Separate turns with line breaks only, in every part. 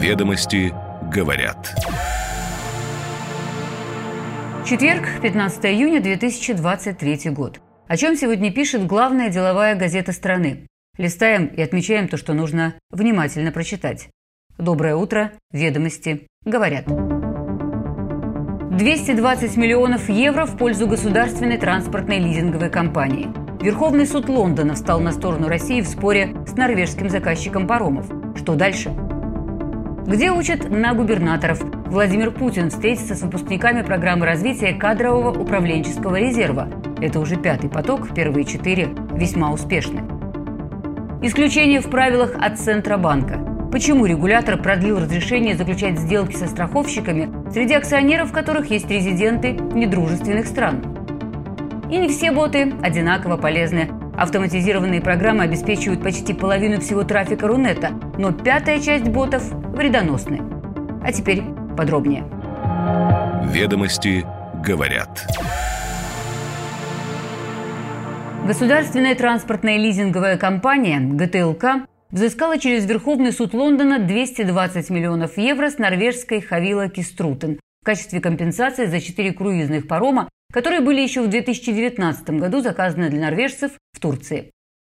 Ведомости говорят.
Четверг, 15 июня 2023 год. О чем сегодня пишет главная деловая газета страны. Листаем и отмечаем то, что нужно внимательно прочитать. Доброе утро, ведомости говорят. 220 миллионов евро в пользу государственной транспортной лизинговой компании. Верховный суд Лондона встал на сторону России в споре с норвежским заказчиком паромов. Что дальше? Где учат на губернаторов? Владимир Путин встретится с выпускниками программы развития кадрового управленческого резерва. Это уже пятый поток, первые четыре весьма успешны. Исключение в правилах от Центробанка. Почему регулятор продлил разрешение заключать сделки со страховщиками, среди акционеров которых есть резиденты недружественных стран? И не все боты одинаково полезны. Автоматизированные программы обеспечивают почти половину всего трафика Рунета, но пятая часть ботов вредоносны. А теперь подробнее.
Ведомости говорят.
Государственная транспортная лизинговая компания ГТЛК взыскала через Верховный суд Лондона 220 миллионов евро с норвежской Хавила Киструтен качестве компенсации за четыре круизных парома, которые были еще в 2019 году заказаны для норвежцев в Турции.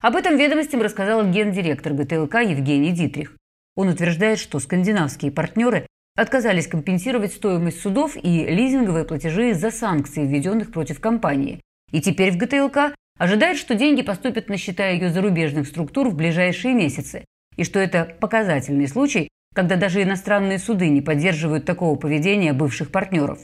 Об этом ведомостям рассказал гендиректор ГТЛК Евгений Дитрих. Он утверждает, что скандинавские партнеры отказались компенсировать стоимость судов и лизинговые платежи из-за санкций, введенных против компании. И теперь в ГТЛК ожидает, что деньги поступят на счета ее зарубежных структур в ближайшие месяцы, и что это показательный случай, когда даже иностранные суды не поддерживают такого поведения бывших партнеров.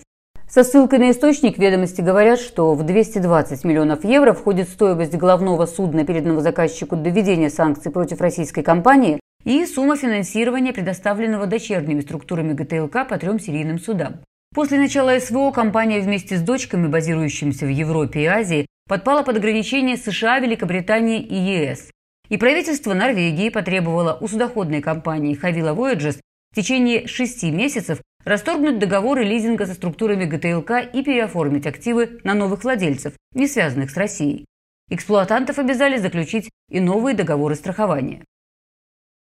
Со ссылкой на источник ведомости говорят, что в 220 миллионов евро входит стоимость головного судна, переданного заказчику до введения санкций против российской компании, и сумма финансирования, предоставленного дочерними структурами ГТЛК по трем серийным судам. После начала СВО компания вместе с дочками, базирующимися в Европе и Азии, подпала под ограничения США, Великобритании и ЕС. И правительство Норвегии потребовало у судоходной компании Havila Voyages в течение шести месяцев расторгнуть договоры лизинга со структурами ГТЛК и переоформить активы на новых владельцев, не связанных с Россией. Эксплуатантов обязали заключить и новые договоры страхования.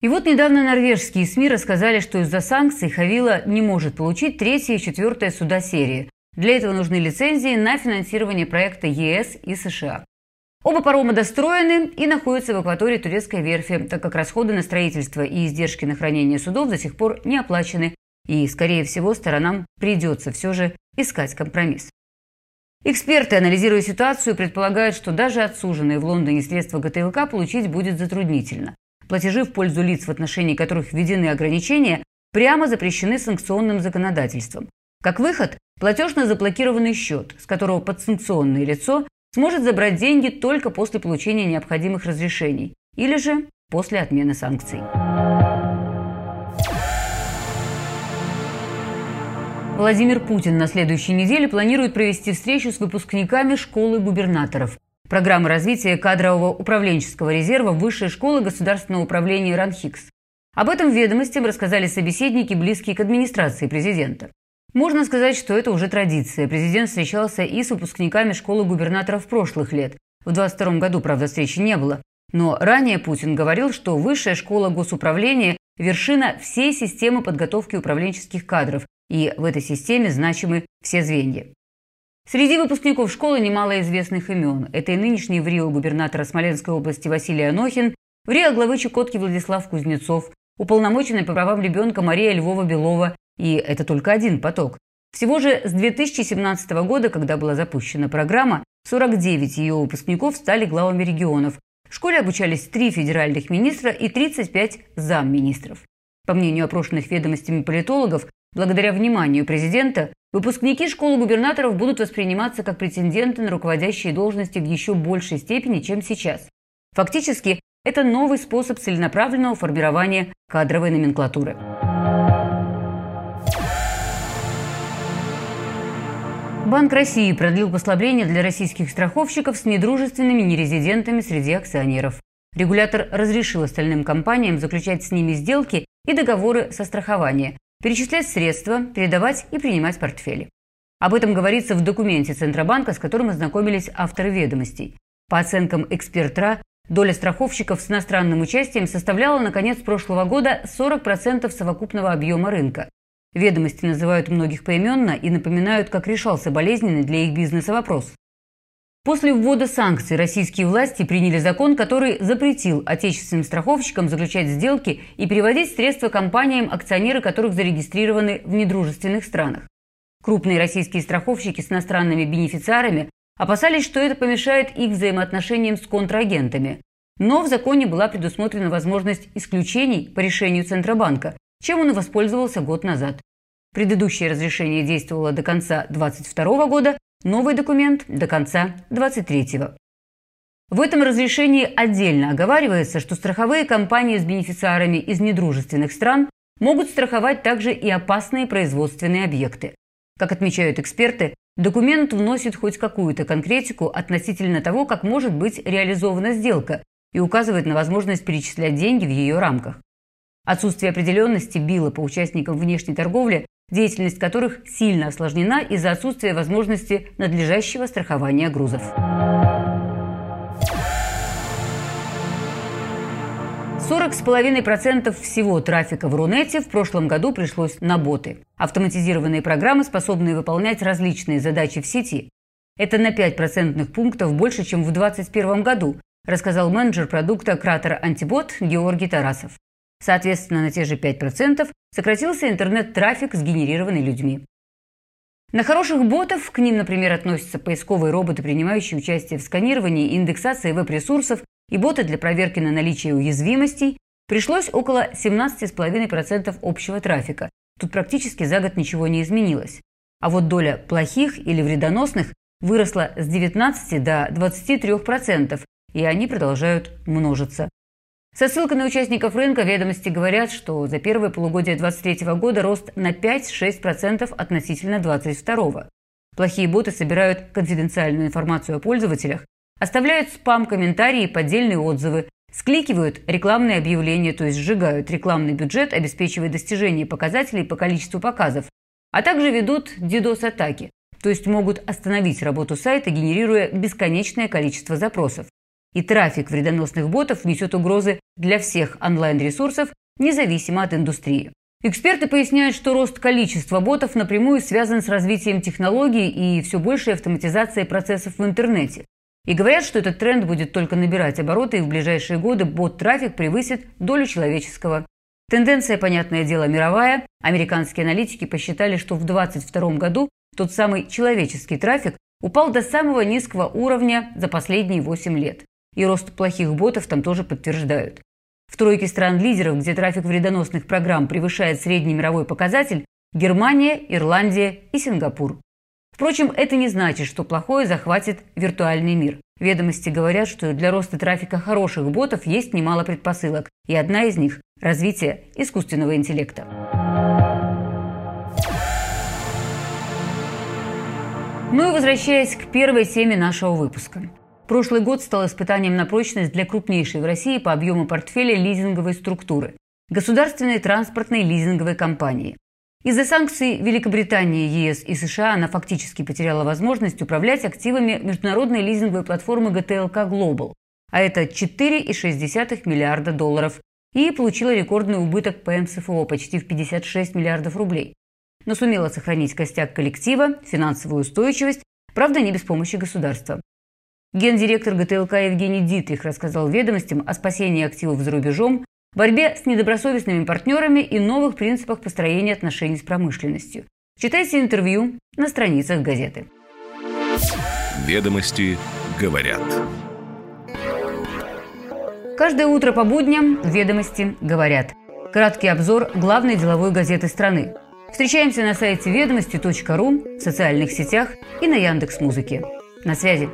И вот недавно норвежские СМИ рассказали, что из-за санкций Хавила не может получить третье и четвертое суда серии, для этого нужны лицензии на финансирование проекта ЕС и США. Оба парома достроены и находятся в акватории турецкой верфи, так как расходы на строительство и издержки на хранение судов до сих пор не оплачены, и, скорее всего, сторонам придется все же искать компромисс. Эксперты, анализируя ситуацию, предполагают, что даже отсуженные в Лондоне средства ГТЛК получить будет затруднительно. Платежи в пользу лиц, в отношении которых введены ограничения, прямо запрещены санкционным законодательством. Как выход – платеж на заблокированный счет, с которого подсанкционное лицо сможет забрать деньги только после получения необходимых разрешений или же после отмены санкций. Владимир Путин на следующей неделе планирует провести встречу с выпускниками школы губернаторов. Программа развития кадрового управленческого резерва Высшей школы государственного управления РАНХИКС. Об этом ведомостям рассказали собеседники, близкие к администрации президента. Можно сказать, что это уже традиция. Президент встречался и с выпускниками школы губернаторов прошлых лет. В 22 году, правда, встречи не было. Но ранее Путин говорил, что высшая школа госуправления – вершина всей системы подготовки управленческих кадров, и в этой системе значимы все звенья. Среди выпускников школы немало известных имен. Это и нынешний в Рио губернатора Смоленской области Василий Анохин, в Рио главы Чукотки Владислав Кузнецов, уполномоченный по правам ребенка Мария Львова-Белова, и это только один поток. Всего же с 2017 года, когда была запущена программа, 49 ее выпускников стали главами регионов. В школе обучались три федеральных министра и 35 замминистров. По мнению опрошенных ведомостями политологов, благодаря вниманию президента, выпускники школы губернаторов будут восприниматься как претенденты на руководящие должности в еще большей степени, чем сейчас. Фактически, это новый способ целенаправленного формирования кадровой номенклатуры. Банк России продлил послабление для российских страховщиков с недружественными нерезидентами среди акционеров. Регулятор разрешил остальным компаниям заключать с ними сделки и договоры со страхования, перечислять средства, передавать и принимать портфели. Об этом говорится в документе Центробанка, с которым ознакомились авторы ведомостей. По оценкам экспертра, Доля страховщиков с иностранным участием составляла на конец прошлого года 40% совокупного объема рынка. Ведомости называют многих поименно и напоминают, как решался болезненный для их бизнеса вопрос. После ввода санкций российские власти приняли закон, который запретил отечественным страховщикам заключать сделки и переводить средства компаниям, акционеры которых зарегистрированы в недружественных странах. Крупные российские страховщики с иностранными бенефициарами опасались, что это помешает их взаимоотношениям с контрагентами. Но в законе была предусмотрена возможность исключений по решению Центробанка, чем он и воспользовался год назад. Предыдущее разрешение действовало до конца 2022 года, новый документ – до конца 2023. В этом разрешении отдельно оговаривается, что страховые компании с бенефициарами из недружественных стран могут страховать также и опасные производственные объекты. Как отмечают эксперты, документ вносит хоть какую-то конкретику относительно того, как может быть реализована сделка и указывает на возможность перечислять деньги в ее рамках. Отсутствие определенности било по участникам внешней торговли, деятельность которых сильно осложнена из-за отсутствия возможности надлежащего страхования грузов. 40,5% всего трафика в Рунете в прошлом году пришлось на боты. Автоматизированные программы, способные выполнять различные задачи в сети. Это на 5 процентных пунктов больше, чем в 2021 году, рассказал менеджер продукта Кратер Антибот Георгий Тарасов. Соответственно, на те же 5% сократился интернет-трафик, сгенерированный людьми. На хороших ботов, к ним, например, относятся поисковые роботы, принимающие участие в сканировании и индексации веб-ресурсов, и боты для проверки на наличие уязвимостей, пришлось около 17,5% общего трафика. Тут практически за год ничего не изменилось. А вот доля плохих или вредоносных выросла с 19 до 23%, и они продолжают множиться. Со ссылкой на участников рынка ведомости говорят, что за первое полугодие 2023 года рост на 5-6% относительно 2022. Плохие боты собирают конфиденциальную информацию о пользователях, Оставляют спам-комментарии и поддельные отзывы, скликивают рекламные объявления, то есть сжигают рекламный бюджет, обеспечивая достижение показателей по количеству показов, а также ведут DDoS-атаки, то есть могут остановить работу сайта, генерируя бесконечное количество запросов. И трафик вредоносных ботов несет угрозы для всех онлайн-ресурсов, независимо от индустрии. Эксперты поясняют, что рост количества ботов напрямую связан с развитием технологий и все большей автоматизацией процессов в интернете. И говорят, что этот тренд будет только набирать обороты, и в ближайшие годы бот-трафик превысит долю человеческого. Тенденция, понятное дело, мировая. Американские аналитики посчитали, что в 2022 году тот самый человеческий трафик упал до самого низкого уровня за последние 8 лет. И рост плохих ботов там тоже подтверждают. В тройке стран-лидеров, где трафик вредоносных программ превышает средний мировой показатель, Германия, Ирландия и Сингапур. Впрочем, это не значит, что плохое захватит виртуальный мир. Ведомости говорят, что для роста трафика хороших ботов есть немало предпосылок, и одна из них – развитие искусственного интеллекта. Ну и возвращаясь к первой теме нашего выпуска. Прошлый год стал испытанием на прочность для крупнейшей в России по объему портфеля лизинговой структуры – государственной транспортной лизинговой компании. Из-за санкций Великобритании, ЕС и США она фактически потеряла возможность управлять активами международной лизинговой платформы GTLK Global, а это 4,6 миллиарда долларов, и получила рекордный убыток по МСФО почти в 56 миллиардов рублей. Но сумела сохранить костяк коллектива, финансовую устойчивость, правда, не без помощи государства. Гендиректор ГТЛК Евгений Дитрих рассказал ведомостям о спасении активов за рубежом, борьбе с недобросовестными партнерами и новых принципах построения отношений с промышленностью. Читайте интервью на страницах газеты.
Ведомости говорят.
Каждое утро по будням «Ведомости говорят». Краткий обзор главной деловой газеты страны. Встречаемся на сайте ведомости.ру, в социальных сетях и на Яндекс.Музыке. На связи.